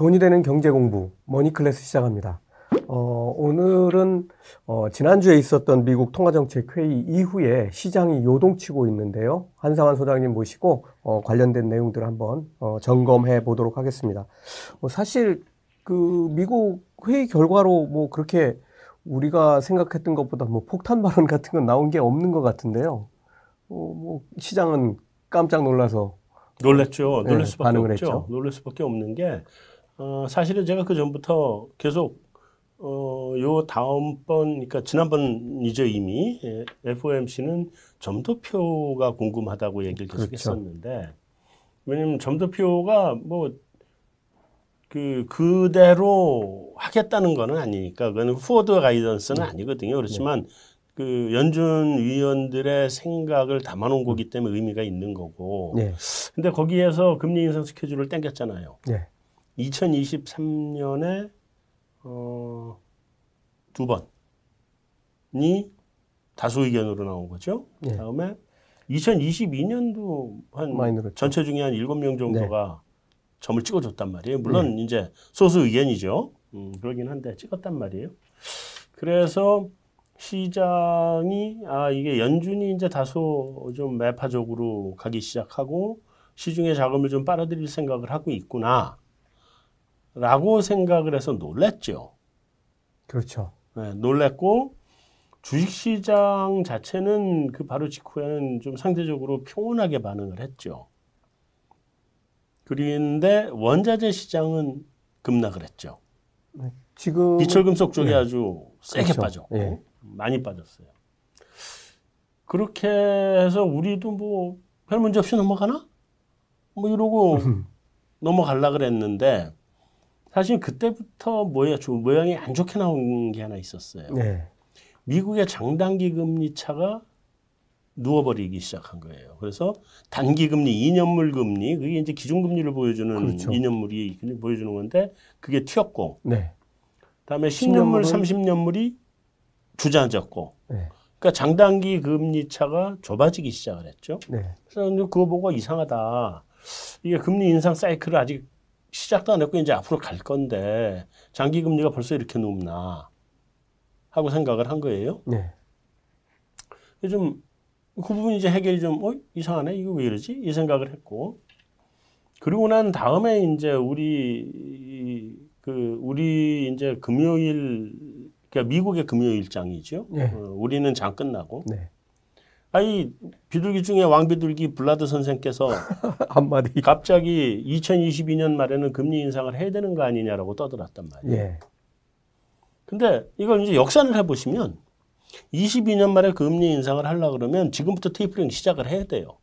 돈이 되는 경제 공부 머니클래스 시작합니다. 어, 오늘은 어, 지난주에 있었던 미국 통화정책 회의 이후에 시장이 요동치고 있는데요. 한상완 소장님 모시고 어, 관련된 내용들을 한번 어, 점검해 보도록 하겠습니다. 뭐 사실 그 미국 회의 결과로 뭐 그렇게 우리가 생각했던 것보다 뭐 폭탄 발언 같은 건 나온 게 없는 것 같은데요. 어, 뭐 시장은 깜짝 놀라서 놀랬죠. 놀랄 네, 수밖에 반응을 없죠. 했죠. 놀랄 수밖에 없는 게 어, 사실은 제가 그 전부터 계속 어, 요 다음번 그러니까 지난번이죠 이미 예, FOMC는 점도표가 궁금하다고 얘기를 계속 그렇죠. 했었는데 왜냐면 점도표가 뭐 그 그대로 하겠다는 거는 아니니까 그거는 포워드 가이던스는 아니거든요. 그렇지만 그 연준 위원들의 생각을 담아놓은 거기 때문에 의미가 있는 거고. 네, 근데 거기에서 금리 인상 스케줄을 땡겼잖아요. 네, 2023년에 어, 두 번이 다수 의견으로 나온 거죠. 네. 다음에 2022년도 한. 전체 중에 한 7명 정도가 점을 찍어줬단 말이에요. 물론 이제 소수 의견이죠. 음, 그러긴 한데 찍었단 말이에요. 그래서 시장이 아 이게 연준이 이제 다소 좀 매파적으로 가기 시작하고 시중에 자금을 좀 빨아들일 생각을 하고 있구나. 라고 생각을 해서 놀랬죠. 그렇죠. 네, 놀랬고 주식시장 자체는 그 바로 직후에는 좀 상대적으로 평온하게 반응을 했죠. 그런데 원자재 시장은 급락을 했죠. 지금 비철금속 쪽이 네. 아주 세게 그렇죠. 빠졌고 예. 많이 빠졌어요. 그렇게 해서 우리도 뭐 별 문제 없이 넘어가나? 뭐 이러고 넘어갈라 그랬는데 사실 그때부터 모양, 좀 모양이 안 좋게 나온 게 하나 있었어요. 네, 미국의 장단기 금리 차가 누워버리기 시작한 거예요. 그래서 단기 금리, 2년물 금리, 그게 이제 기준금리를 보여주는 그렇죠. 2년물이 보여주는 건데 그게 튀었고, 네, 그다음에 10년물, 10년물은 30년물이 주저앉았고, 네, 그러니까 장단기 금리 차가 좁아지기 시작을 했죠. 네, 그래서 그거 보고 이상하다. 이게 금리 인상 사이클을 아직 시작도 안 했고 이제 앞으로 갈 건데 장기 금리가 벌써 이렇게 높나 하고 생각을 한 거예요. 네, 좀그 부분 이제 해결이 좀 어, 이상하네 이거 왜 이러지 이 생각을 했고 그리고 난 다음에 이제 우리 그 우리 이제 금요일 그러니까 미국의 금요일장이죠. 네. 어, 우리는 장 끝나고 네. 아이 비둘기 중에 왕비둘기 블라드 선생께서 한마디. 갑자기 2022년 말에는 금리 인상을 해야 되는 거 아니냐라고 떠들었단 말이에요. 예, 근데 이걸 이제 역산을 해보시면 22년 말에 금리 인상을 하려 그러면 지금부터 테이퍼링 시작을 해야 돼요.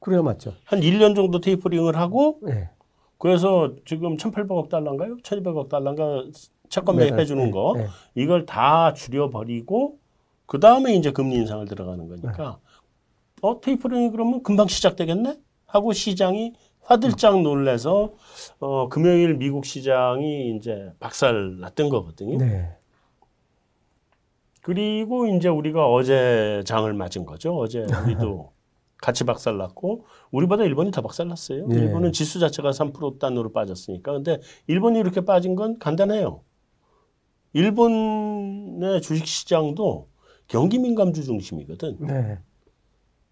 그래야 맞죠. 한 1년 정도 테이퍼링을 하고 예, 그래서 지금 1,800억 달러인가요? 1,200억 달러인가 채권 매입해 주는 예, 거 예. 이걸 다 줄여버리고 그 다음에 이제 금리 인상을 들어가는 거니까 어 테이퍼링이 그러면 금방 시작되겠네 하고 시장이 화들짝 놀래서 어 금요일 미국 시장이 이제 박살 났던 거거든요. 네, 그리고 이제 우리가 어제 장을 맞은 거죠. 어제 우리도 같이 박살 났고 우리보다 일본이 더 박살 났어요. 네. 일본은 지수 자체가 3% 단으로 빠졌으니까. 근데 일본이 이렇게 빠진 건 간단해요. 일본의 주식 시장도 경기 민감주 중심이거든. 네,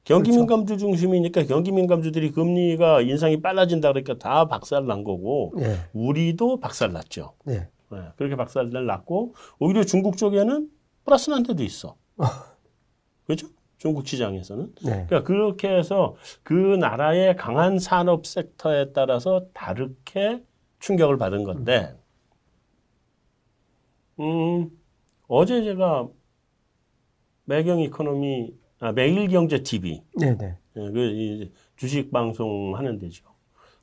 경기 그렇죠. 민감주 중심이니까 경기 민감주들이 금리가 인상이 빨라진다 그러니까 다 박살 난 거고 네, 우리도 박살 났죠. 네. 네, 그렇게 박살을 났고 오히려 중국 쪽에는 플러스 난 데도 있어. 그렇죠? 중국 시장에서는. 네. 그러니까 그렇게 해서 그 나라의 강한 산업 섹터에 따라서 다르게 충격을 받은 건데, 음, 어제 제가 매경 이코노미, 아, 매일경제 TV, 네, 네. 예, 그 주식 방송 하는 데죠.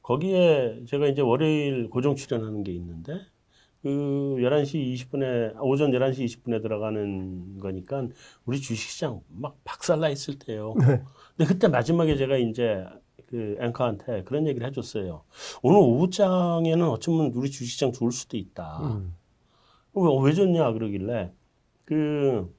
거기에 제가 이제 월요일 고정 출연하는 게 있는데 그 11시 20분에 오전 11시 20분에 들어가는 거니까 우리 주식시장 막 박살나 있을 때요. 네. 근데 그때 마지막에 제가 이제 그 앵커한테 그런 얘기를 해줬어요. 오늘 오후장에는 어쩌면 우리 주식시장 좋을 수도 있다. 음. 왜, 왜 좋냐 그러길래 그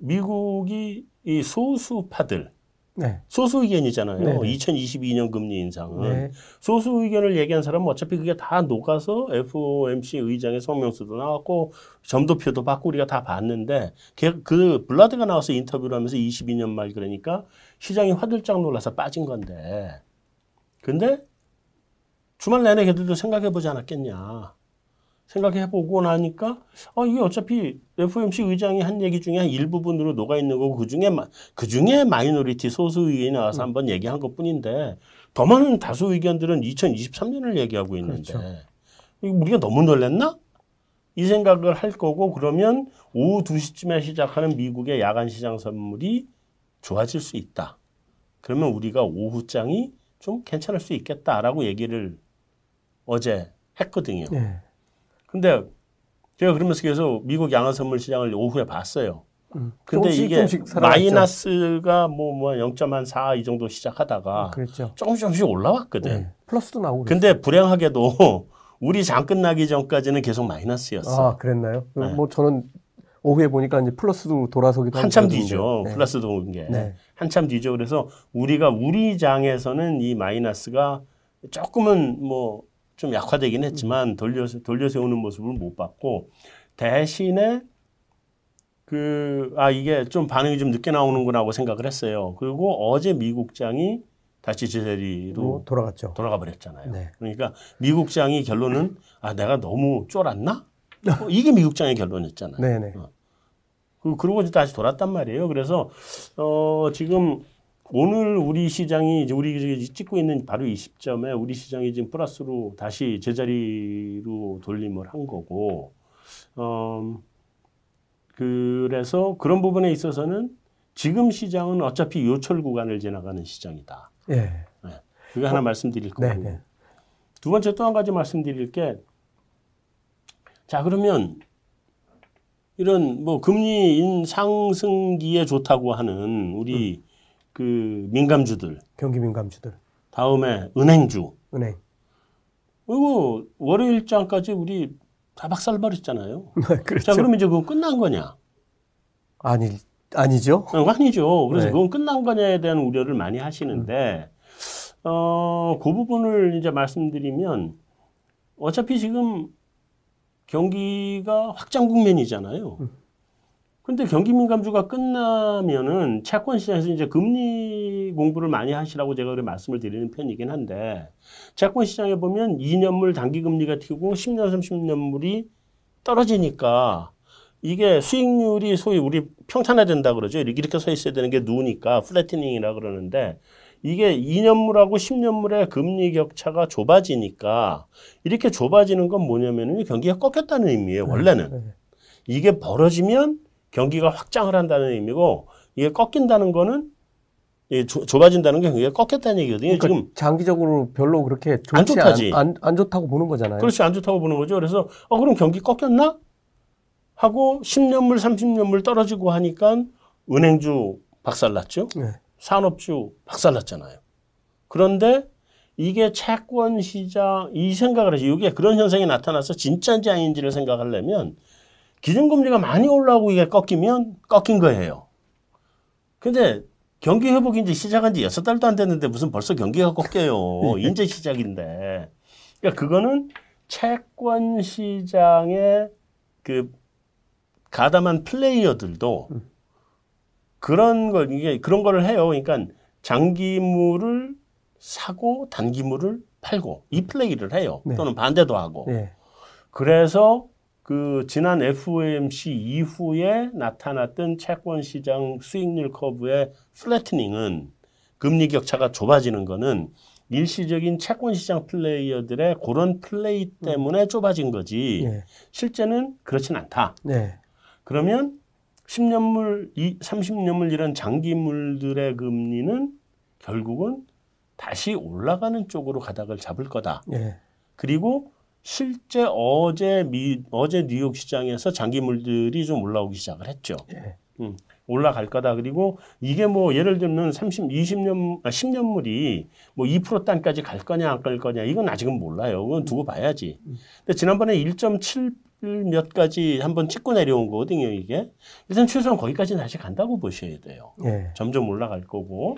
미국이 이 소수파들 네. 소수 의견이잖아요. 네, 네. 2022년 금리 인상은 네. 소수 의견을 얘기한 사람은 어차피 그게 다 녹아서 FOMC 의장의 성명서도 나왔고 점도표도 받고 우리가 다 봤는데 걔- 그 블라드가 나와서 인터뷰를 하면서 22년 말 그러니까 시장이 화들짝 놀라서 빠진 건데 근데 주말 내내 걔들도 생각해 보지 않았겠냐. 생각해 보고 나니까 아 이게 어차피 FOMC 의장이 한 얘기 중에 한 일부분으로 녹아 있는 거고 그 중에 그 중에 마이너리티 소수 의견이 나와서 한번 얘기한 것뿐인데 더 많은 다수 의견들은 2023년을 얘기하고 있는데 그렇죠. 우리가 너무 놀랬나? 이 생각을 할 거고 그러면 오후 2시쯤에 시작하는 미국의 야간 시장 선물이 좋아질 수 있다. 그러면 우리가 오후장이 좀 괜찮을 수 있겠다라고 얘기를 어제 했거든요. 네. 근데 제가 그러면서 계속 미국 양화 선물 시장을 오후에 봤어요. 음. 근데 조금씩 이게 조금씩. 마이너스가 뭐 뭐 0.4 이 정도 시작하다가 그렇죠. 조금씩 조금씩 올라왔거든. 네. 플러스도 나오고. 근데 불행하게도 우리 장 끝나기 전까지는 계속 마이너스였어. 아, 그랬나요? 네. 뭐 저는 오후에 보니까 이제 플러스도 돌아서기도 한참. 뒤죠. 네. 플러스 도 온 게. 네. 한참 뒤죠. 그래서 우리가 우리 장에서는 이 마이너스가 조금은 뭐 좀 약화되긴 했지만 돌려 돌려 세우는 모습을 못 봤고 대신에 그 아 이게 좀 반응이 좀 늦게 나오는구나 하고 생각을 했어요. 그리고 어제 미국장이 다시 제자리로 로 돌아갔죠. 돌아가 버렸잖아요. 네. 그러니까 미국장이 결론은 아 내가 너무 쫄았나? 어, 이게 미국장의 결론이었잖아요. 네네. 그 그러고 이제 다시 돌았단 말이에요. 그래서 어 지금 오늘 우리 시장이 이제 우리 찍고 있는 바로 이 시점에 우리 시장이 지금 플러스로 다시 제자리로 돌림을 한 거고 어 그래서 그런 부분에 있어서는 지금 시장은 어차피 요철 구간을 지나가는 시장이다. 예. 그거 하나 말씀드릴 거고 네네. 두 번째 또 한 가지 말씀드릴 게, 자, 그러면 이런 뭐 금리 인 상승기에 좋다고 하는 우리 그 민감주들, 경기 민감주들, 다음에 은행주, 은행. 그리고 월요일장까지 우리 다 박살버렸잖아요. 그렇죠. 자, 그러면 이제 그건 끝난 거냐? 아니 아니죠? 어, 아니죠. 그래서 네. 그건 끝난 거냐에 대한 우려를 많이 하시는데, 어, 그 부분을 이제 말씀드리면, 어차피 지금 경기가 확장 국면이잖아요. 근데 경기 민감주가 끝나면은 채권 시장에서 이제 금리 공부를 많이 하시라고 제가 그렇게 말씀을 드리는 편이긴 한데, 채권 시장에 보면 2년물 단기 금리가 튀고 10년, 30년물이 떨어지니까 이게 수익률이 소위 우리 평탄화된다 그러죠. 이렇게 이렇게 서 있어야 되는 게 누우니까 플래티닝이라 그러는데 이게 2년물하고 10년물의 금리 격차가 좁아지니까 이렇게 좁아지는 건 뭐냐면은 경기가 꺾였다는 의미예요. 원래는 네. 이게 벌어지면 경기가 확장을 한다는 의미고 이게 꺾인다는 거는 이게 좁- 좁아진다는 게 경기가 꺾였다는 얘기거든요. 그러니까 지금 장기적으로 별로 그렇게 좋지 안 좋다지. 안, 안 좋다고 보는 거잖아요. 그렇지 안 좋다고 보는 거죠. 그래서 어 그럼 경기 꺾였나? 하고 10년물, 30년물 떨어지고 하니까 은행주 박살났죠. 네. 산업주 박살났잖아요. 그런데 이게 채권 시장 이 생각을 해서 이게 그런 현상이 나타나서 진짜인지 아닌지를 생각하려면 기준금리가 많이 올라오고 이게 꺾이면 꺾인 거예요. 근데 경기 회복이 이제 시작한 지 여섯 달도 안 됐는데 무슨 벌써 경기가 꺾여요. 이제 시작인데. 그러니까 그거는 채권 시장의 그 가담한 플레이어들도 그런 걸 이게 그런 거를 해요. 그러니까 장기물을 사고 단기물을 팔고 이 플레이를 해요. 네. 또는 반대도 하고. 네. 그래서 그 지난 FOMC 이후에 나타났던 채권 시장 수익률 커브의 플래트닝은 금리 격차가 좁아지는 거는 일시적인 채권 시장 플레이어들의 그런 플레이 때문에 좁아진 거지. 네. 실제는 그렇진 않다. 네. 그러면 10년물, 30년물 이런 장기물들의 금리는 결국은 다시 올라가는 쪽으로 가닥을 잡을 거다. 네. 그리고 실제 어제 미, 어제 뉴욕 시장에서 장기물들이 좀 올라오기 시작을 했죠. 예. 음, 올라갈 거다. 그리고 이게 뭐 예를 들면 30, 20년, 아, 10년물이 뭐 2% 단까지 갈 거냐 안 갈 거냐 이건 아직은 몰라요. 그건 두고 봐야지. 근데 지난번에 1.7 몇 가지 한번 찍고 내려온 거거든요, 이게. 일단 최소한 거기까지는 다시 간다고 보셔야 돼요. 예. 점점 올라갈 거고.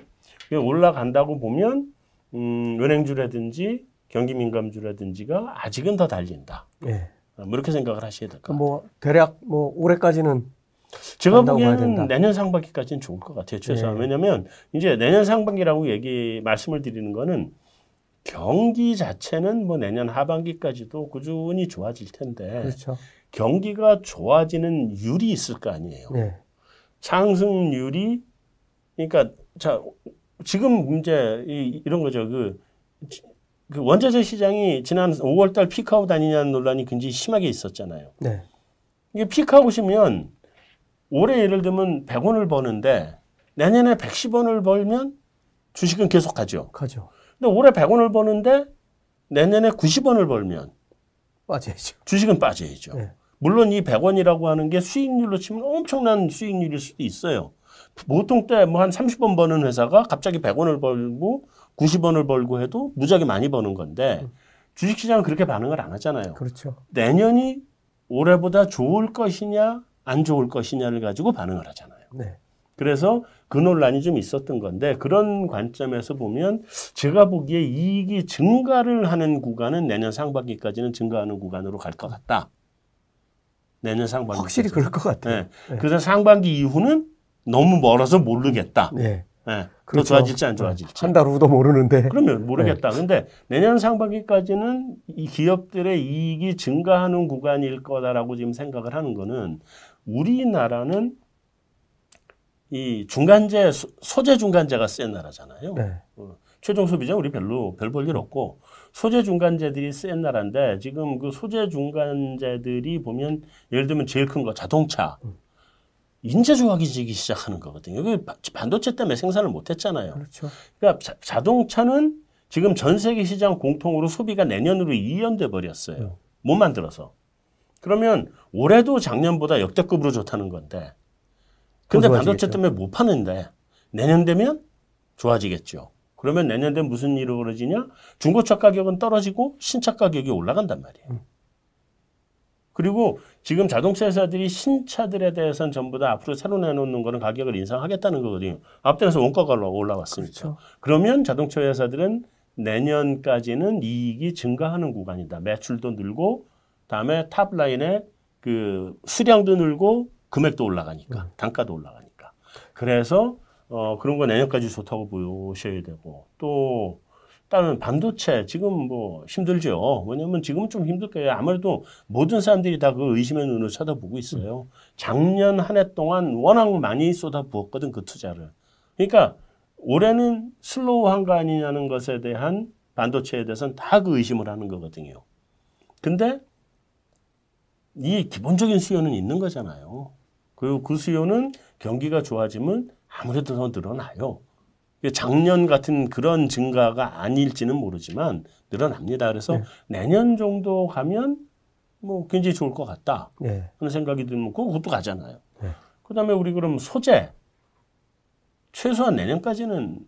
올라간다고 보면, 음, 은행주라든지 경기 민감주라든지가 아직은 더 달린다. 예. 뭐 이렇게 생각을 하셔야 될 것 같아요. 뭐 대략 뭐 올해까지는 제가 보기에는. 내년 상반기까지는 좋을 것 같아요. 최소한. 네. 왜냐면 이제 내년 상반기라고 얘기, 말씀을 드리는 거는 경기 자체는 뭐 내년 하반기까지도 꾸준히 좋아질 텐데 그렇죠. 경기가 좋아지는 율이 있을 거 아니에요. 네. 상승률이 그러니까 자 지금 문제 이, 이런 거죠. 그, 그 원자재 시장이 지난 5월달 피크아웃 아니냐는 논란이 굉장히 심하게 있었잖아요. 네. 이게 피크아웃이면 올해 예를 들면 100원을 버는데 내년에 110원을 벌면 주식은 계속 가죠. 가죠. 근데 올해 100원을 버는데 내년에 90원을 벌면 빠져야죠. 주식은 빠져야죠. 네. 물론 이 100원이라고 하는 게 수익률로 치면 엄청난 수익률일 수도 있어요. 보통 때 뭐 한 30원 버는 회사가 갑자기 100원을 벌고 90원을 벌고 해도 무지하게 많이 버는 건데 주식시장은 그렇게 반응을 안 하잖아요. 그렇죠. 내년이 올해보다 좋을 것이냐 안 좋을 것이냐를 가지고 반응을 하잖아요. 네. 그래서 그 논란이 좀 있었던 건데 그런 관점에서 보면 제가 보기에 이익이 증가를 하는 구간은 내년 상반기까지는 증가하는 구간으로 갈 것 같다. 내년 상반기 확실히 그럴 것 같아요. 네. 그래서 상반기 이후는 너무 멀어서 모르겠다. 네. 네. 더 그렇죠. 좋아질지 안 좋아질지. 한 달 후도 모르는데. 그러면 모르겠다. 네. 근데 내년 상반기까지는 이 기업들의 이익이 증가하는 구간일 거다라고 지금 생각을 하는 거는 우리나라는 이 중간재 소- 소재 중간재가 센 나라잖아요. 네. 최종 소비자 우리 별로 별 볼 일 없고 소재 중간재들이 센 나라인데 지금 그 소재 중간재들이 보면 예를 들면 제일 큰 거 자동차 인재 조각이지기 시작하는 거거든요. 반도체 때문에 생산을 못 했잖아요. 그렇죠. 그러니까 자, 자동차는 지금 전 세계 시장 공통으로 소비가 내년으로 이연돼 버렸어요. 못 만들어서. 그러면 올해도 작년보다 역대급으로 좋다는 건데. 근데 더 반도체. 때문에 못 파는데 내년 되면 좋아지겠죠. 그러면 내년 되면 무슨 일이 벌어지냐? 중고차 가격은 떨어지고 신차 가격이 올라간단 말이에요. 그리고 지금 자동차 회사들이 신차들에 대해서는 전부 다 앞으로 새로 내놓는 거는 가격을 인상하겠다는 거거든요. 앞전에서 원가가 올라왔으니까. 그렇죠. 그러면 자동차 회사들은 내년까지는 이익이 증가하는 구간이다. 매출도 늘고 다음에 top line에 그 수량도 늘고 금액도 올라가니까 단가도 올라가니까. 그래서 어 그런 거 내년까지 좋다고 보셔야 되고 또 다른 반도체 지금 뭐 힘들죠. 왜냐면 지금은 좀 힘들 거예요. 아무래도 모든 사람들이 다 그 의심의 눈으로 쳐다보고 있어요. 작년 한 해 동안 워낙 많이 쏟아부었거든 그 투자를. 그러니까 올해는 slow한 거 아니냐는 것에 대한 반도체에 대해서는 다 그 의심을 하는 거거든요. 근데 이 기본적인 수요는 있는 거잖아요. 그리고 그 수요는 경기가 좋아지면 아무래도 더 늘어나요. 작년 같은 그런 증가가 아닐지는 모르지만 늘어납니다. 그래서 네. 내년 정도 가면 뭐 굉장히 좋을 것 같다 네. 하는 생각이 들면 그것도 가잖아요. 네. 그다음에 우리 그럼 소재 최소한 내년까지는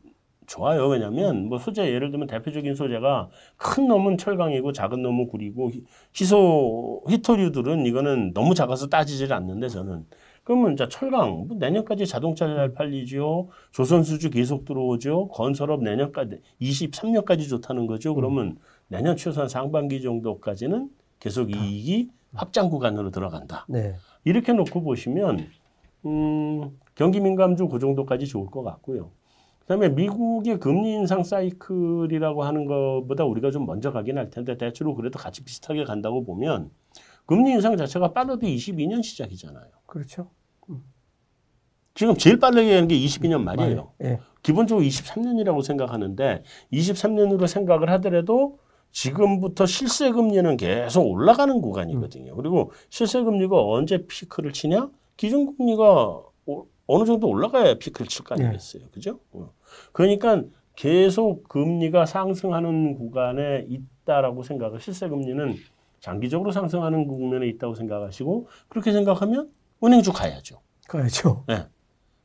좋아요. 왜냐하면 뭐 소재 예를 들면 대표적인 소재가 큰 놈은 철강이고 작은 놈은 구리고 히- 희소 히토류들은 이거는 너무 작아서 따지질 않는데 저는 그러면 이제 철강 뭐 내년까지 자동차 잘 팔리죠. 조선 수주 계속 들어오죠. 건설업 내년까지 23년까지 좋다는 거죠. 그러면 내년 최소한 상반기 정도까지는 계속 이익이 확장 구간으로 들어간다. 네. 이렇게 놓고 보시면 음, 경기 민감주 그 정도까지 좋을 것 같고요. 그다음에 미국의 금리 인상 사이클이라고 하는 것보다 우리가 좀 먼저 가긴 할 텐데 대체로 그래도 같이 비슷하게 간다고 보면 금리 인상 자체가 빠르도 22년 시작이잖아요. 그렇죠. 지금 제일 빠르게 하는 게 22년 말이에요. 예. 기본적으로 23년이라고 생각하는데 23년으로 생각을 하더라도 지금부터 실세 금리는 계속 올라가는 구간이거든요. 그리고 실세 금리가 언제 피크를 치냐? 기준 금리가 오- 어느 정도 올라가야 피크를 칠 거 아니겠어요. 그죠? 어. 그러니까 계속 금리가 상승하는 구간에 있다라고 생각을 실세 금리는 장기적으로 상승하는 국면에 있다고 생각하시고 그렇게 생각하면 은행주 가야죠. 가야죠. 네.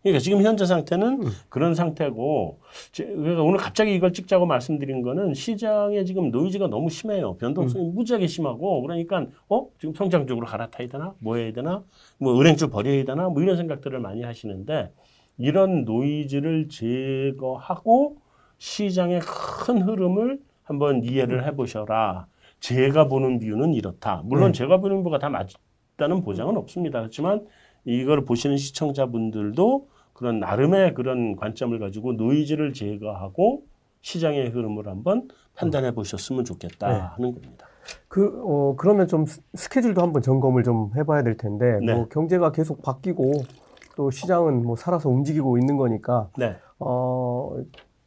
그러니까 지금 현재 상태는 그런 상태고 제- 그러니까 오늘 갑자기 이걸 찍자고 말씀드린 거는 시장에 지금 노이즈가 너무 심해요. 변동성이 무지하게 심하고 그러니까 어 지금 성장 쪽으로 갈아타야 되나 뭐 해야 되나 뭐 은행주 버려야 되나 뭐 이런 생각들을 많이 하시는데 이런 노이즈를 제거하고 시장의 큰 흐름을 한번 이해를 해보셔라. 제가 보는 view는 이렇다. 물론 제가 보는 view가 다 맞다는 보장은 없습니다. 그렇지만 이걸 보시는 시청자분들도 그런 나름의 그런 관점을 가지고 노이즈를 제거하고 시장의 흐름을 한번 판단해 보셨으면 좋겠다 네. 하는 겁니다. 그, 어, 그러면 좀 스- 스케줄도 한번 점검을 좀 해봐야 될 텐데, 네. 뭐 경제가 계속 바뀌고, 또 시장은 뭐 살아서 움직이고 있는 거니까, 네. 어,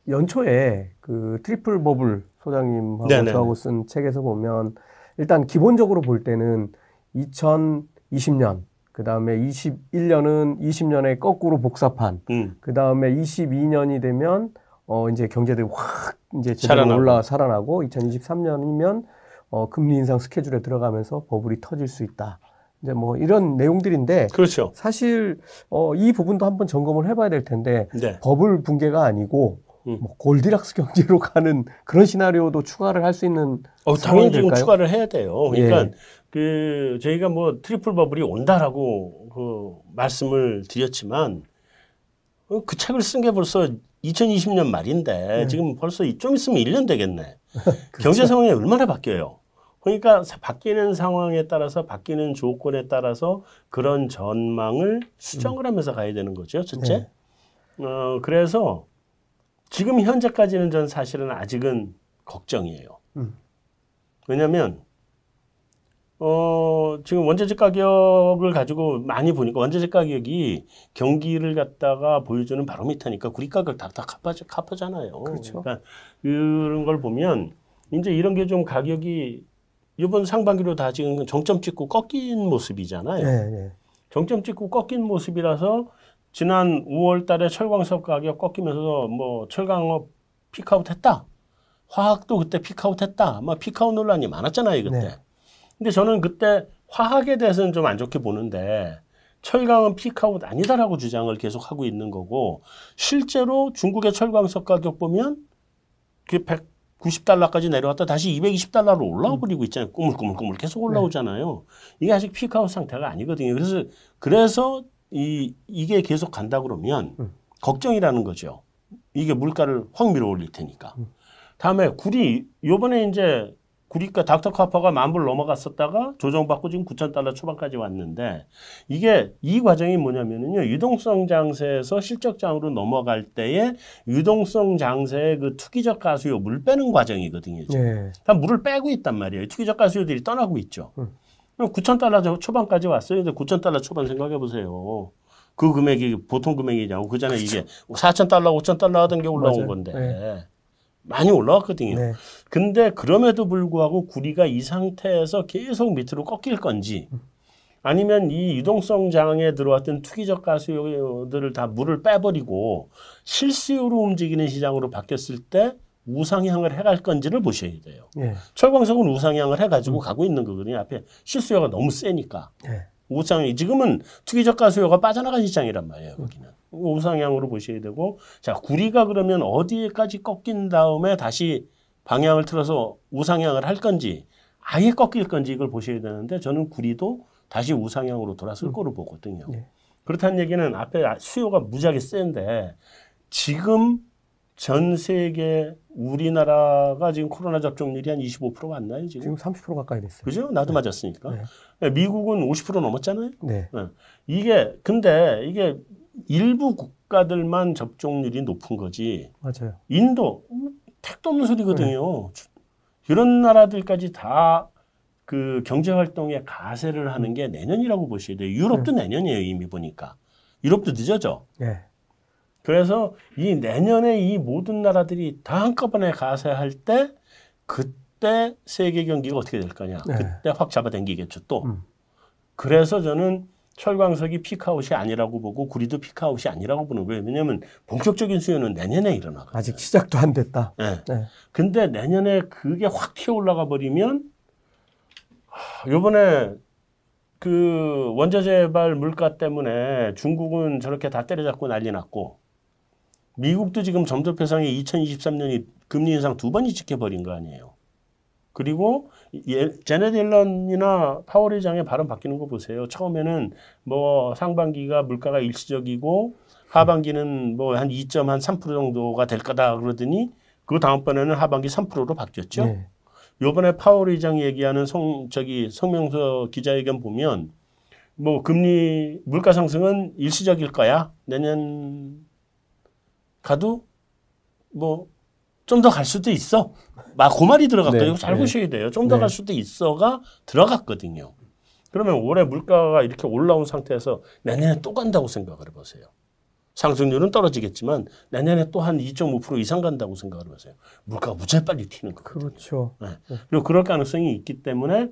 연초에 그 트리플 버블 소장님하고 네네네. 저하고 쓴 책에서 보면, 일단 기본적으로 볼 때는 2020년, 그 다음에 21년은 20년에 거꾸로 복사판, 음. 그 다음에 22년이 되면 어 이제 경제들이 확 이제 제대로 살아나고. 올라 살아나고 2023년이면 어 금리 인상 스케줄에 들어가면서 버블이 터질 수 있다. 이제 뭐 이런 내용들인데 그렇죠. 사실 어 이 부분도 한번 점검을 해봐야 될 텐데 네. 버블 붕괴가 아니고 음. 뭐 Goldilocks 경제로 가는 그런 시나리오도 추가를 할 수 있는 어, 당연히 지금? 추가를 해야 돼요. 그러니까 예. 그 저희가 뭐 트리플 버블이 온다라고 그 말씀을 드렸지만 어, 그 책을 쓴 게 벌써 2020년 말인데 지금 벌써 이- 좀 있으면 1년 되겠네. 경제 상황이 얼마나 바뀌어요. 그러니까 사- 바뀌는 상황에 따라서 바뀌는 조건에 따라서 그런 전망을 수정을 하면서 가야 되는 거죠. 첫째. 어, 그래서 지금 현재까지는 전 사실은 아직은 걱정이에요. 음. 왜냐하면 어, 지금 원자재 가격을 가지고 많이 보니까 원자재 가격이 경기를 갖다가 보여주는 바로미터니까 구리 가격 다 다 갚아져, 갚아잖아요. 그렇죠. 그러니까 그런 걸 보면 이제 이런 게 좀 가격이 이번 상반기로 다 지금 정점 찍고 꺾인 모습이잖아요. 예, 예. 정점 찍고 꺾인 모습이라서 지난 5월 달에 철광석 가격 꺾이면서 뭐 철강업 peak out 했다. 화학도 그때 peak out 했다. 막 peak out 논란이 많았잖아요, 그때. 네. 근데 저는 그때 화학에 대해서는 좀 안 좋게 보는데 철강은 peak out 아니다라고 주장을 계속 하고 있는 거고 실제로 중국의 철광석 가격 보면 그 190달러까지 내려왔다 다시 220달러로 올라와 버리고 있잖아요. 꾸물꾸물꾸물 계속 올라오잖아요. 이게 아직 피크아웃 상태가 아니거든요. 그래서 그래서 이 이게 계속 간다 그러면 음. 걱정이라는 거죠. 이게 물가를 확 밀어 올릴 테니까. 다음에 구리 요번에 이제 구리가 닥터카퍼가 만불 넘어갔었다가 조정받고 지금 9천 달러 초반까지 왔는데 이게 이 과정이 뭐냐면은요 유동성 장세에서 실적 장으로 넘어갈 때에 유동성 장세의 그 투기적 가수요 물 빼는 과정이거든요. 지금. 예. 다 물을 빼고 있단 말이에요. 투기적 가수요들이 떠나고 있죠. 음. 그럼 9천 달러 초반까지 왔어요. 근데 9천 달러 초반 생각해 보세요. 그 금액이 보통 금액이냐고 그 전에 이게 4천 달러, 5천 달러 하던 게 올라온 맞아요. 건데 네. 많이 올라왔거든요. 네. 근데 그럼에도 불구하고 구리가 이 상태에서 계속 밑으로 꺾일 건지 아니면 이 유동성 장에 들어왔던 투기적 가수요들을 다 물을 빼버리고 실수요로 움직이는 시장으로 바뀌었을 때 우상향을 해갈 건지를 보셔야 돼요. 예. 철광석은 우상향을 해가지고 가고 있는 거거든요. 앞에 실수요가 너무 세니까. 예. 우상향 지금은 투기적 가수요가 빠져나간 시장이란 말이에요. 거기는 우상향으로 보셔야 되고 자 구리가 그러면 어디에까지 꺾인 다음에 다시 방향을 틀어서 우상향을 할 건지 아예 꺾일 건지 이걸 보셔야 되는데 저는 구리도 다시 우상향으로 돌아설 거로 보거든요. 예. 그렇다는 얘기는 앞에 수요가 무지하게 센데 지금 전 세계 우리나라가 지금 코로나 접종률이 한 25% 왔나요 지금? 지금 30% 가까이 됐어요. 그죠? 나도 맞았으니까. 네. 미국은 50% 넘었잖아요. 네. 이게 근데 이게 일부 국가들만 접종률이 높은 거지. 맞아요. 인도 음, 택도 없는 소리거든요. 이런 나라들까지 다 그 경제 활동에 가세를 하는 게 내년이라고 보셔야 돼요. 유럽도 내년이에요 이미 보니까. 유럽도 늦어져. 예. 그래서 이 내년에 이 모든 나라들이 다 한꺼번에 가세할 때 그때 세계 경기가 어떻게 될 거냐. 네. 그때 확 잡아당기겠죠 또. 음. 그래서 저는 철광석이 피크아웃이 아니라고 보고 구리도 피크아웃이 아니라고 보는 거예요. 왜냐하면 본격적인 수요는 내년에 일어나거든요. 아직 시작도 안 됐다. 네. 네. 근데 내년에 그게 확 튀어 올라가 버리면 하, 요번에 그 원자재발 물가 때문에 중국은 저렇게 다 때려잡고 난리 났고 미국도 지금 점도표상에 2023년이 금리 인상 두 번이 지켜버린 거 아니에요. 그리고 예, 제네드 옐런이나 파월 의장의 발언 바뀌는 거 보세요. 처음에는 뭐 상반기가 물가가 일시적이고 하반기는 뭐 한 2.3% 정도가 될 거다 그러더니 그 다음번에는 하반기 3%로 바뀌었죠. 네. 요번에 파월 의장이 얘기하는 성 저기 성명서 기자회견 보면 뭐 금리 물가 상승은 일시적일 거야. 내년 가도 뭐 좀 더 갈 수도 있어. 막그 말이 들어갔거든요. 네, 잘 네. 보셔야 돼요. 좀더 네. 갈 수도 있어가 들어갔거든요. 그러면 올해 물가가 이렇게 올라온 상태에서 내년에 또 간다고 생각을 해보세요. 상승률은 떨어지겠지만 내년에 또 한 2.5% 이상 간다고 생각을 해보세요. 물가가 무지하게 빨리 튀는 거예요. 그렇죠. 그리고 그럴 가능성이 있기 때문에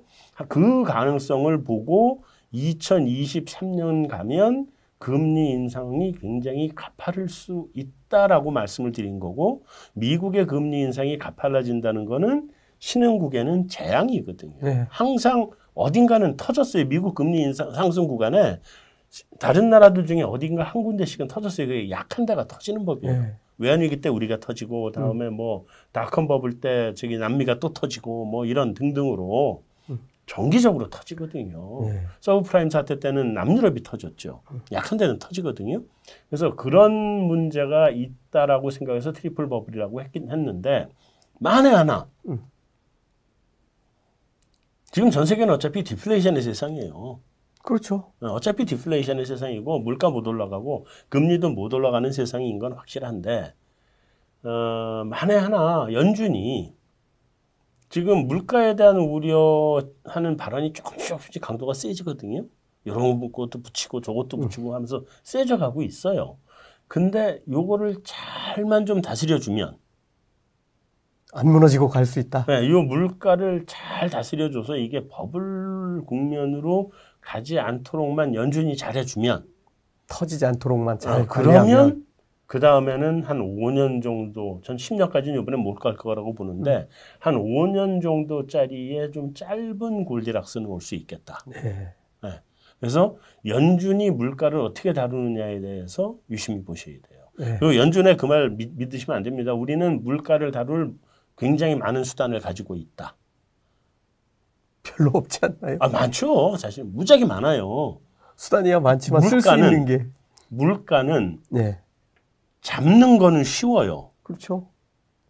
그 가능성을 보고 2023년 가면 금리 인상이 굉장히 가파를 수 있다라고 말씀을 드린 거고 미국의 금리 인상이 가팔라진다는 거는 신흥국에는 재앙이거든요. 네. 항상 어딘가는 터졌어요. 미국 금리 인상 상승 구간에 다른 나라들 중에 어딘가 한 군데씩은 터졌어요. 그게 약한 데가 터지는 법이에요. 네. 외환위기 때 우리가 터지고 다음에 뭐 닷컴 버블 때 저기 남미가 또 터지고 뭐 이런 등등으로 정기적으로 터지거든요. 네. 서브프라임 사태 때는 남유럽이 터졌죠. 약한 데는 터지거든요. 그래서 그런 문제가 있다라고 생각해서 트리플 버블이라고 했긴 했는데 만에 하나 음. 지금 전 세계는 어차피 디플레이션의 세상이에요. 그렇죠. 어, 어차피 디플레이션의 세상이고 물가 못 올라가고 금리도 못 올라가는 세상인 건 확실한데 어, 만에 하나 연준이 지금 물가에 대한 우려하는 발언이 조금씩 조금씩 강도가 세지거든요. 이런 것도 붙이고 저것도 붙이고 하면서 세져 가고 있어요. 근데 요거를 잘만 좀 다스려 주면 안 무너지고 갈 수 있다. 네, 이 물가를 잘 다스려줘서 이게 버블 국면으로 가지 않도록만 연준이 잘해주면 터지지 않도록만 잘 아, 그러면 그 다음에는 한 5년 정도, 전 10년까지는 이번에 못 갈 거라고 보는데 한 5년 정도짜리의 좀 짧은 골디락스는 올 수 있겠다. 네. 그래서 연준이 물가를 어떻게 다루느냐에 대해서 유심히 보셔야 돼요. 네. 그리고 연준의 그 말 믿으시면 안 됩니다. 우리는 물가를 다룰 굉장히 많은 수단을 가지고 있다. 별로 없지 않나요? 아, 많죠. 사실 무지하게 많아요. 수단이야 많지만 쓸수 물가는- 있는 게. 물가는 네. 잡는 거는 쉬워요. 그렇죠.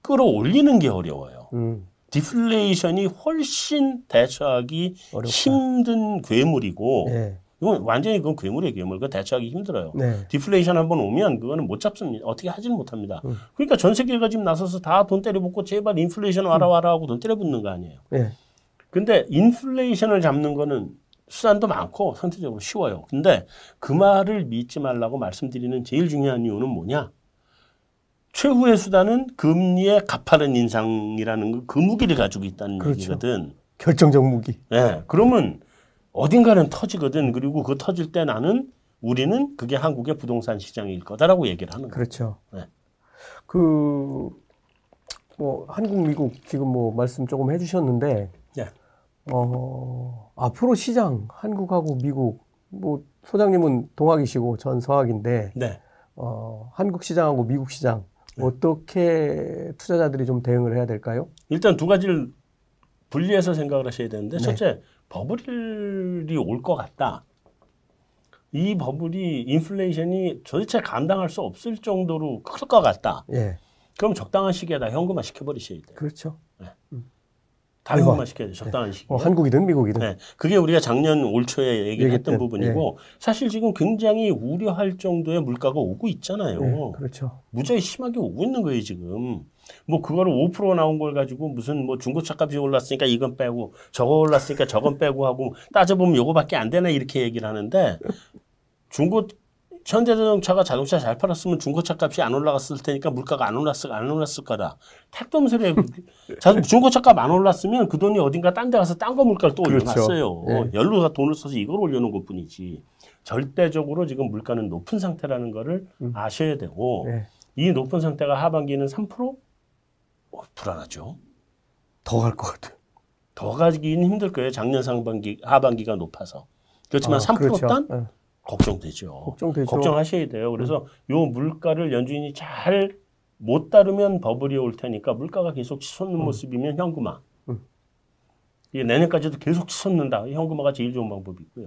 끌어올리는 게 어려워요. 음. 디플레이션이 훨씬 대처하기 어렵다. 힘든 괴물이고 네. 이건 완전히 그건 괴물이에요 괴물. 그거 대처하기 힘들어요. 네. 디플레이션 한번 오면 그거는 못 잡습니다. 어떻게 하지는 못합니다. 음. 그러니까 전 세계가 지금 나서서 다 돈 때려붓고 제발 인플레이션 와라 와라 하고 돈 때려붓는 거 아니에요. 네. 근데 인플레이션을 잡는 거는 수단도 많고 상대적으로 쉬워요. 근데 그 말을 믿지 말라고 말씀드리는 제일 중요한 이유는 뭐냐? 최후의 수단은 금리의 가파른 인상이라는 그, 그 무기를 가지고 있다는 그렇죠. 얘기거든. 결정적 무기. 예. 그러면 어딘가는 터지거든. 그리고 그 터질 때 나는 우리는 그게 한국의 부동산 시장일 거다라고 얘기를 하는 거예요. 그렇죠. 네. 그, 뭐, 한국, 미국 지금 뭐 말씀 조금 해주셨는데, 네. 어, 앞으로 시장, 한국하고 미국, 뭐, 소장님은 동학이시고 전 서학인데, 네. 어, 한국 시장하고 미국 시장, 네. 어떻게 투자자들이 좀 대응을 해야 될까요? 일단 두 가지를 분리해서 생각을 하셔야 되는데 네. 첫째 버블이 올 것 같다. 이 버블이 인플레이션이 도대체 감당할 수 없을 정도로 클 것 같다. 예, 그럼 적당한 시기에다 현금화 시켜버리셔야 돼요. 그렇죠. 다아 이고. 현금화 시켜야 돼요. 적당한 시기에. 어, 한국이든 미국이든. 네, 그게 우리가 작년 올 초에 얘기를 했던 얘기했던, 부분이고 사실 지금 굉장히 우려할 정도의 물가가 오고 있잖아요. 예, 그렇죠. 무지하게 심하게 오고 있는 거예요 지금. 뭐 그거를 5% 나온 걸 가지고 무슨 뭐 중고차 값이 올랐으니까 이건 빼고 저거 올랐으니까 저건 빼고 하고 따져보면 요거밖에 안 되나 이렇게 얘기를 하는데 중고 현대자동차가 자동차 잘 팔았으면 중고차 값이 안 올라갔을 테니까 물가가 안 올랐을 안 올랐을 거다. 택도 없는. 자, 중고차 값 안 올랐으면 그 돈이 어딘가 딴 데 가서 딴 거 물가를 또 그렇죠. 올려놨어요. 네. 연루가 돈을 써서 이걸 올려놓은 것 뿐이지. 절대적으로 지금 물가는 높은 상태라는 거를 음. 아셔야 되고 예, 이 높은 상태가 하반기는 3%? 어, 불안하죠. 더 갈 것 같아요. 더 가기는 힘들 거예요. 작년 상반기, 하반기가 높아서. 그렇지만 아, 3% 그렇죠. 걱정되죠. 걱정되죠. 걱정하셔야 돼요. 그래서 요 물가를 연준이 잘못 다루면 버블이 올 테니까 물가가 계속 치솟는 모습이면 현금화. 음. 이게 내년까지도 계속 치솟는다. 현금화가 제일 좋은 방법이고요.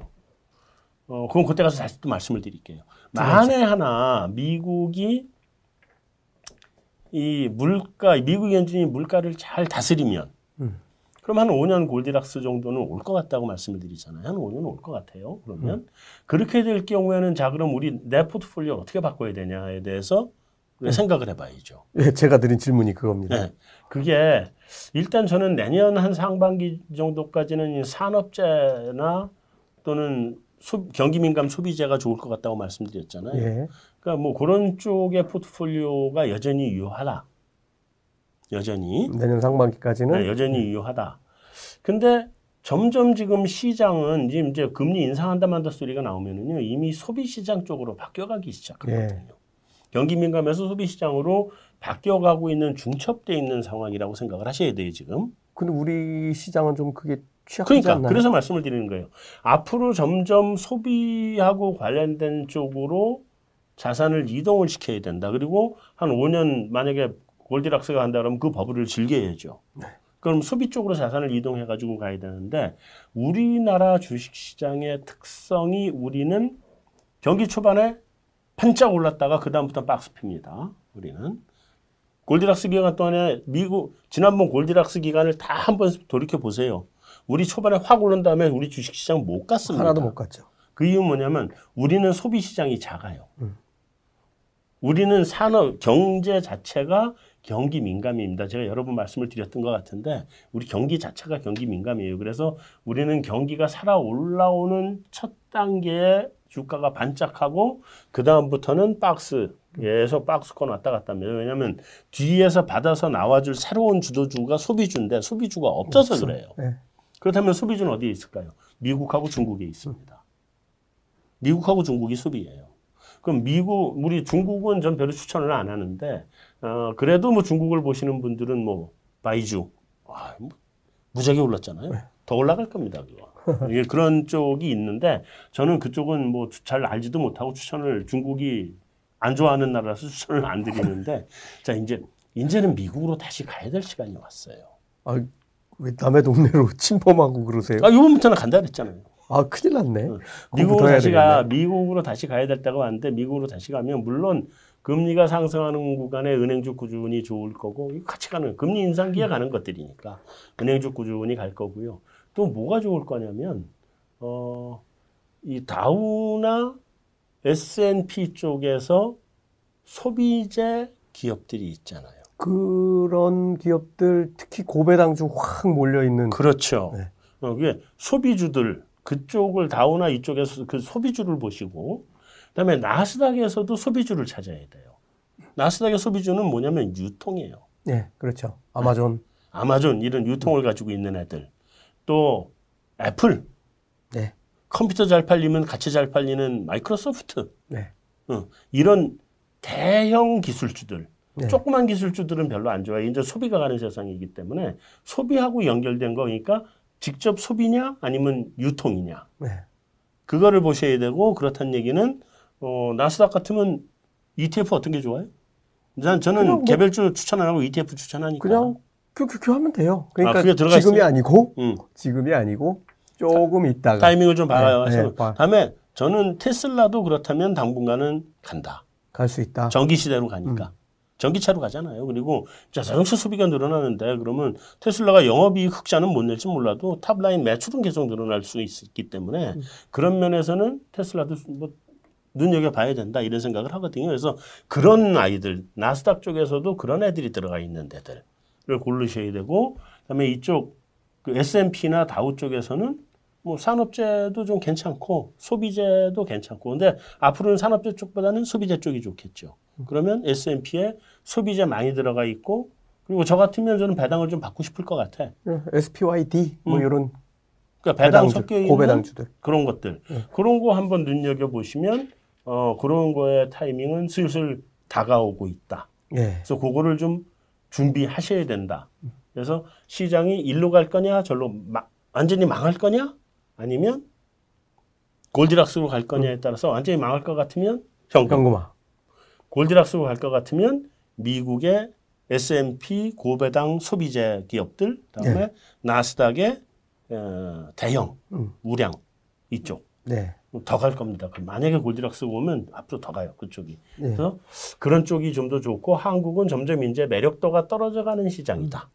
어, 그건 그때 가서 다시 또 말씀을 드릴게요. 만에 하나 미국이 이 물가, 미국 연준이 물가를 잘 다스리면 음. 그럼 한 5년 골디락스 정도는 올 것 같다고 말씀을 드리잖아요. 한 5년 올 것 같아요. 그러면 그렇게 될 경우에는 자 그럼 우리 내 포트폴리오 어떻게 바꿔야 되냐에 대해서 생각을 해봐야죠. 예, 제가 드린 질문이 그겁니다. 네. 그게 일단 저는 내년 한 상반기 정도까지는 이 산업재나 또는 소, 경기 민감 소비재가 좋을 것 같다고 말씀드렸잖아요. 예. 그러니까 뭐 그런 쪽의 포트폴리오가 여전히 유효하다. 여전히 내년 상반기까지는 네, 여전히 유효하다. 근데 점점 지금 시장은 지금 이제 금리 인상한다 만다 소리가 나오면은요 이미 소비 시장 쪽으로 바뀌어가기 시작하거든요. 경기 민감에서 소비 시장으로 바뀌어가고 있는 중첩돼 있는 상황이라고 생각을 하셔야 돼요 지금. 근데 우리 시장은 좀 그게 취약하지 그러니까 않나요? 그래서 말씀을 드리는 거예요. 앞으로 점점 소비하고 관련된 쪽으로 자산을 이동을 시켜야 된다. 그리고 한 5년 만약에 골디락스가 한다 그러면 그 버블을 즐겨야죠. 그럼 소비 쪽으로 자산을 이동해 가지고 가야 되는데 우리나라 주식 시장의 특성이 우리는 경기 초반에 반짝 올랐다가 그 다음부터 박스 핍니다. 우리는 골디락스 기간 동안에 미국 지난번 골디락스 기간을 다 한번 돌이켜 보세요. 우리 초반에 확 오른 다음에 우리 주식 시장 못 갔습니다. 하나도 못 갔죠. 그 이유는 뭐냐면 우리는 소비 시장이 작아요. 음. 우리는 산업 경제 자체가 경기 민감입니다. 제가 여러 번 말씀을 드렸던 것 같은데 우리 경기 자체가 경기 민감이에요. 그래서 우리는 경기가 살아 올라오는 첫 단계에 주가가 반짝하고 그 다음부터는 박스에서 박스권 왔다 갔다 합니다. 왜냐하면 뒤에서 받아서 나와줄 새로운 주도주가 소비주인데 소비주가 없어서 그래요. 예. 그렇다면 소비주는 어디에 있을까요? 미국하고 중국에 있습니다. 미국하고 중국이 소비예요. 그럼 미국, 우리 중국은 전 별로 추천을 안 하는데, 어, 그래도 뭐 중국을 보시는 분들은 뭐, 바이주, 아, 뭐 무지하게 올랐잖아요. 더 올라갈 겁니다, 그거. 예, 그런 쪽이 있는데, 저는 그쪽은 뭐 잘 알지도 못하고 추천을 중국이 안 좋아하는 나라라서 추천을 안 드리는데, 자, 이제, 이제는 미국으로 다시 가야 될 시간이 왔어요. 아, 왜 남의 동네로 침범하고 그러세요? 아, 요번부터는 간다 그랬잖아요. 아, 큰일 났네. 미국으로 공부도 해야 다시 가 되겠네. 미국으로 다시 가야 될 때가 왔는데 미국으로 다시 가면 물론 금리가 상승하는 구간에 은행주 꾸준히 좋을 거고 같이 가는 금리 인상기에 가는 것들이니까 은행주 꾸준히 갈 거고요. 또 뭐가 좋을 거냐면 어 이 다우나 S&P 쪽에서 소비재 기업들이 있잖아요. 그런 기업들 특히 고배당주 확 몰려 있는 그렇죠. 네. 어, 그게 소비주들 그쪽을 다우나 이쪽에서 그 소비주를 보시고 그다음에 나스닥에서도 소비주를 찾아야 돼요. 나스닥의 소비주는 뭐냐면 유통이에요. 예, 그렇죠. 아마존. 아마존 이런 유통을 가지고 있는 애들 또 애플 네. 컴퓨터 잘 팔리면 같이 잘 팔리는 마이크로소프트 네. 어, 이런 대형 기술주들 네. 조그만 기술주들은 별로 안 좋아요. 이제 소비가 가는 세상이기 때문에 소비하고 연결된 거니까 직접 소비냐 아니면 유통이냐 네. 그거를 보셔야 되고 그렇다는 얘기는 어, 나스닥 같으면 ETF 어떤 게 좋아요? 난 저는 뭐- 개별주 추천 안 하고 ETF 추천하니까. 그냥 큐큐큐 하면 돼요. 그러니까 아, 그게 들어가 지금이 있어요? 아니고 음, 지금이 아니고 조금 있다가 타이밍을 좀 봐요. 네, 그래서 네, 봐. 다음에 저는 테슬라도 그렇다면 당분간은 간다. 갈 수 있다. 전기 시대로 가니까. 음. 전기차로 가잖아요. 그리고 자, 자동차 소비가 늘어나는데 그러면 테슬라가 영업이익 흑자는 못 낼지 몰라도 탑라인 매출은 계속 늘어날 수 있기 때문에 음. 그런 면에서는 테슬라도 뭐 눈여겨봐야 된다 이런 생각을 하거든요. 그래서 그런 아이들 나스닥 쪽에서도 그런 애들이 들어가 있는 데들을 고르셔야 되고 그다음에 이쪽 그 S&P나 다우 쪽에서는 뭐 산업재도 좀 괜찮고 소비재도 괜찮고 근데 앞으로는 산업재 쪽보다는 소비재 쪽이 좋겠죠. 그러면 S&P에 소비재 많이 들어가 있고 그리고 저 같으면 저는 배당을 좀 받고 싶을 것 같아. 예, SPYD 뭐 음. 이런 그러니까 배당 배당주, 섞여 있는 고배당주들. 그런 것들 네. 그런 거 한번 눈여겨 보시면 어 그런 거의 타이밍은 슬슬 다가오고 있다. 예. 그래서 그거를 좀 준비하셔야 된다. 그래서 시장이 일로 갈 거냐, 절로 마- 완전히 망할 거냐, 아니면 골디락스로 갈 거냐에 따라서 완전히 망할 것 같으면 현금. 현금화. 골디락스로 갈 것 같으면 미국의 S&P 고배당 소비재 기업들, 그다음에 나스닥의 어, 대형 음. 우량 이쪽 네. 더 갈 겁니다. 그럼 만약에 골디락스 오면 앞으로 더 가요 그쪽이. 네. 그래서 그런 쪽이 좀 더 좋고 한국은 점점 이제 매력도가 떨어져 가는 시장이다.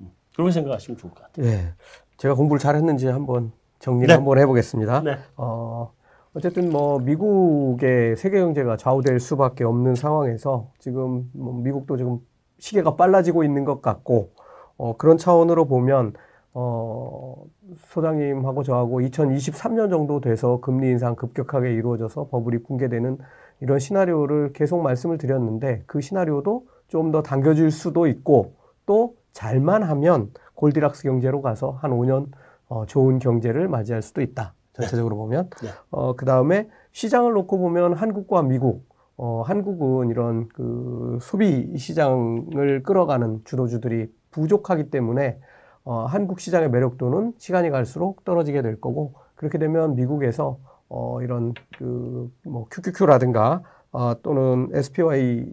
음, 그렇게 생각하시면 좋을 것 같아요. 네. 제가 공부를 잘 했는지 한번 정리를 네. 한번 해보겠습니다. 네. 어, 어쨌든 뭐 미국의 세계 경제가 좌우될 수밖에 없는 상황에서 지금 뭐 미국도 지금 시계가 빨라지고 있는 것 같고 어, 그런 차원으로 보면 어, 소장님하고 저하고 2023년 정도 돼서 금리 인상 급격하게 이루어져서 버블이 붕괴되는 이런 시나리오를 계속 말씀을 드렸는데 그 시나리오도 좀 더 당겨질 수도 있고 또 잘만 하면 골디락스 경제로 가서 한 5년 어, 좋은 경제를 맞이할 수도 있다. 전체적으로 보면. 네. 어, 그 다음에 시장을 놓고 보면 한국과 미국, 어, 한국은 이런 그 소비 시장을 끌어가는 주도주들이 부족하기 때문에 어, 한국 시장의 매력도는 시간이 갈수록 떨어지게 될 거고 그렇게 되면 미국에서 어, 이런 그 뭐 QQQ라든가 어, 또는 SPYD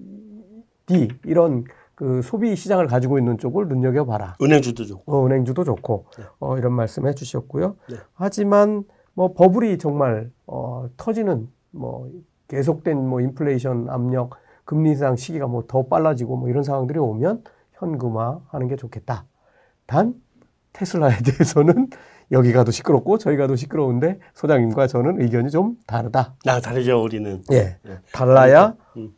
이런 그 소비 시장을 가지고 있는 쪽을 눈여겨봐라. 은행주도 좋고. 어, 은행주도 좋고 네. 어, 이런 말씀 해주셨고요. 네. 하지만 뭐 버블이 정말 어, 터지는 뭐 계속된 뭐 인플레이션 압력, 금리 인상 시기가 뭐 더 빨라지고 뭐 이런 상황들이 오면 현금화 하는 게 좋겠다. 단 테슬라에 대해서는 여기가 더 시끄럽고 저희가 더 시끄러운데 소장님과 저는 의견이 좀 다르다. 나 다르죠 우리는. 예, 네. 달라야 음.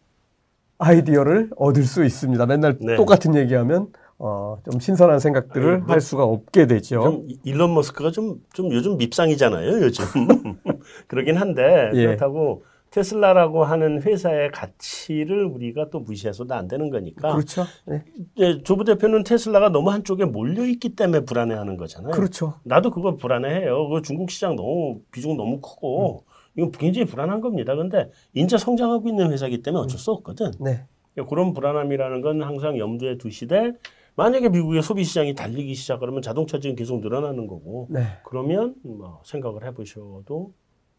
아이디어를 얻을 수 있습니다. 맨날 네. 똑같은 얘기하면 어, 좀 신선한 생각들을 뭐 할 수가 없게 되죠. 좀 일론 머스크가 좀, 좀 요즘 밉상이잖아요, 요즘. 그러긴 한데, 예. 그렇다고 테슬라라고 하는 회사의 가치를 우리가 또 무시해서도 안 되는 거니까. 그렇죠. 네. 이제 조부 대표는 테슬라가 너무 한쪽에 몰려 있기 때문에 불안해하는 거잖아요. 그렇죠. 나도 그거 불안해해요. 그 중국 시장 너무, 비중 너무 크고, 이건 굉장히 불안한 겁니다. 근데 인제 성장하고 있는 회사이기 때문에 어쩔 수 없거든. 네. 그런 불안함이라는 건 항상 염두에 두시되, 만약에 미국의 소비 시장이 달리기 시작하면 자동차 지금 계속 늘어나는 거고, 네. 그러면 뭐 생각을 해보셔도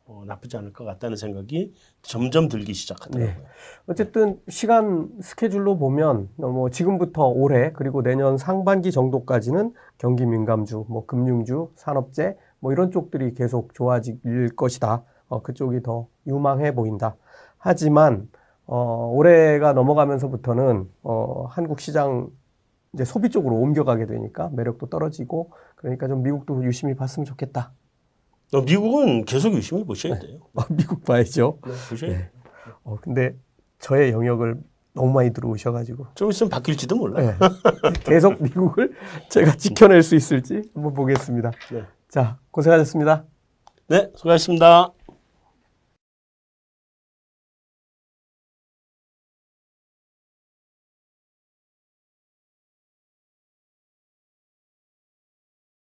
어, 나쁘지 않을 것 같다는 생각이 점점 들기 시작하더라고요. 어쨌든 시간 스케줄로 보면 어, 뭐 지금부터 올해 그리고 내년 상반기 정도까지는 경기 민감주, 뭐 금융주, 산업재 뭐 이런 쪽들이 계속 좋아질 것이다. 어, 그쪽이 더 유망해 보인다. 하지만 어, 올해가 넘어가면서부터는 어, 한국 시장 이제 소비 쪽으로 옮겨가게 되니까 매력도 떨어지고 그러니까 좀 미국도 유심히 봤으면 좋겠다. 어, 미국은 계속 유심히 보셔야 돼요. 어, 미국 봐야죠. 네, 보셔야 돼요. 어, 근데 저의 영역을 너무 많이 들어오셔가지고 좀 있으면 바뀔지도 몰라요. 네. 계속 미국을 제가 지켜낼 수 있을지 한번 보겠습니다. 네. 자, 고생하셨습니다. 네, 수고하셨습니다.